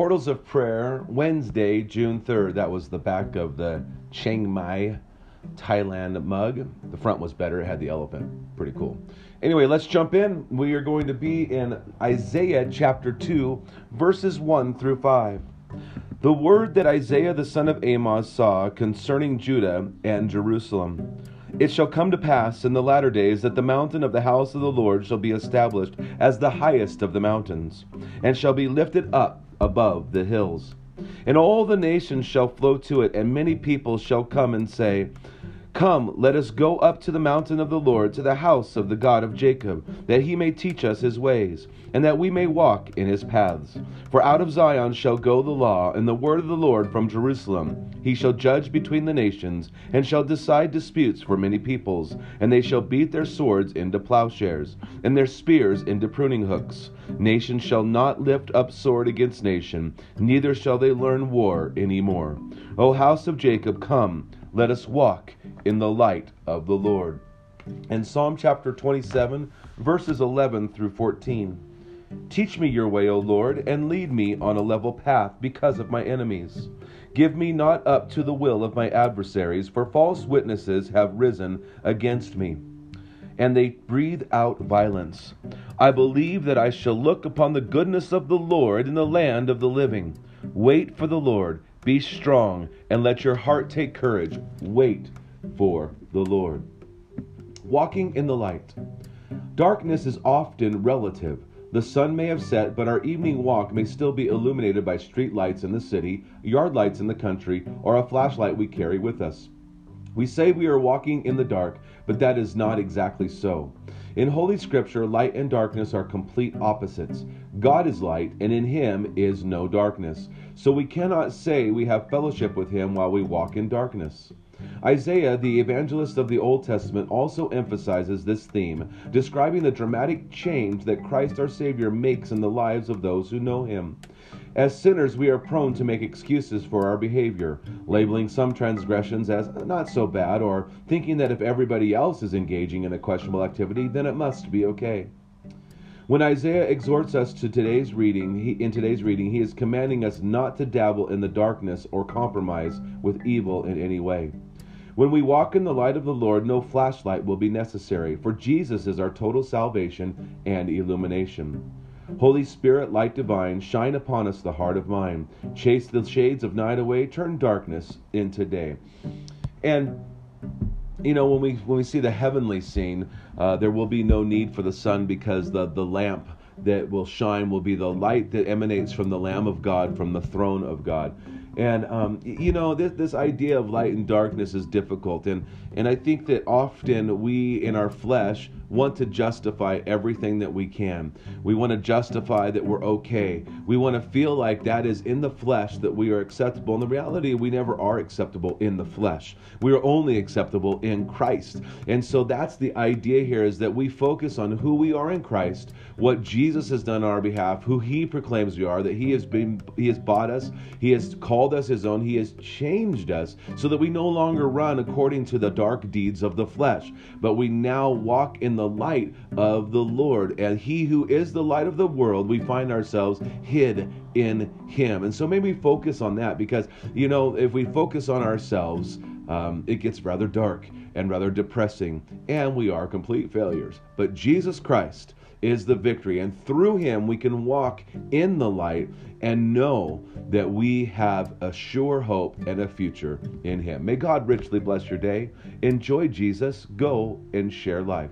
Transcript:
Portals of Prayer, Wednesday, June 3rd. That was the back of the Chiang Mai, Thailand mug. The front was better, it had the elephant. Pretty cool. Anyway, let's jump in. We are going to be in Isaiah chapter 2, verses 1 through 5. The word that Isaiah the son of Amos saw concerning Judah and Jerusalem. It shall come to pass in the latter days that the mountain of the house of the Lord shall be established as the highest of the mountains, and shall be lifted up above the hills. And all the nations shall flow to it, and many people shall come and say, Come, let us go up to the mountain of the Lord, to the house of the God of Jacob, that he may teach us his ways, and that we may walk in his paths. For out of Zion shall go the law, and the word of the Lord from Jerusalem. He shall judge between the nations, and shall decide disputes for many peoples. And they shall beat their swords into plowshares, and their spears into pruning hooks. Nation shall not lift up sword against nation, neither shall they learn war any more. O house of Jacob, come let us walk in the light of the Lord. And Psalm chapter 27, verses 11 through 14. Teach me your way, O Lord, and lead me on a level path because of my enemies. Give me not up to the will of my adversaries, for false witnesses have risen against me, and they breathe out violence. I believe that I shall look upon the goodness of the Lord in the land of the living. Wait for the Lord be strong and let your heart take courage. Wait for the Lord. Walking in the light. Darkness is often relative. The sun may have set, but our evening walk may still be illuminated by street lights in the city, yard lights in the country, or a flashlight we carry with us. We say we are walking in the dark, but that is not exactly so. In Holy Scripture, light and darkness are complete opposites. God is light, and in him is no darkness. So we cannot say we have fellowship with him while we walk in darkness. Isaiah, the evangelist of the Old Testament, also emphasizes this theme, describing the dramatic change that Christ our Savior makes in the lives of those who know him. As sinners, we are prone to make excuses for our behavior, labeling some transgressions as not so bad, or thinking that if everybody else is engaging in a questionable activity, then it must be okay. When Isaiah exhorts us to today's reading, he, in today's reading, he is commanding us not to dabble in the darkness or compromise with evil in any way. When we walk in the light of the Lord, no flashlight will be necessary, for Jesus is our total salvation and illumination. Holy Spirit, light divine, shine upon us the heart of mine. Chase the shades of night away, turn darkness into day. And you know when we when we see the heavenly scene, uh, there will be no need for the sun because the the lamp that will shine will be the light that emanates from the Lamb of God, from the throne of God. And um, you know this this idea of light and darkness is difficult, and and I think that often we in our flesh want to justify everything that we can. We want to justify that we're okay. We want to feel like that is in the flesh that we are acceptable. In the reality, we never are acceptable in the flesh. We are only acceptable in Christ. And so that's the idea here is that we focus on who we are in Christ, what Jesus has done on our behalf, who he proclaims we are, that he has been he has bought us, he has called us his own, he has changed us so that we no longer run according to the dark deeds of the flesh, but we now walk in the light of the Lord. And He who is the light of the world, we find ourselves hid in Him. And so maybe focus on that because, you know, if we focus on ourselves, um, it gets rather dark and rather depressing, and we are complete failures. But Jesus Christ, is the victory. And through him, we can walk in the light and know that we have a sure hope and a future in him. May God richly bless your day. Enjoy Jesus. Go and share life.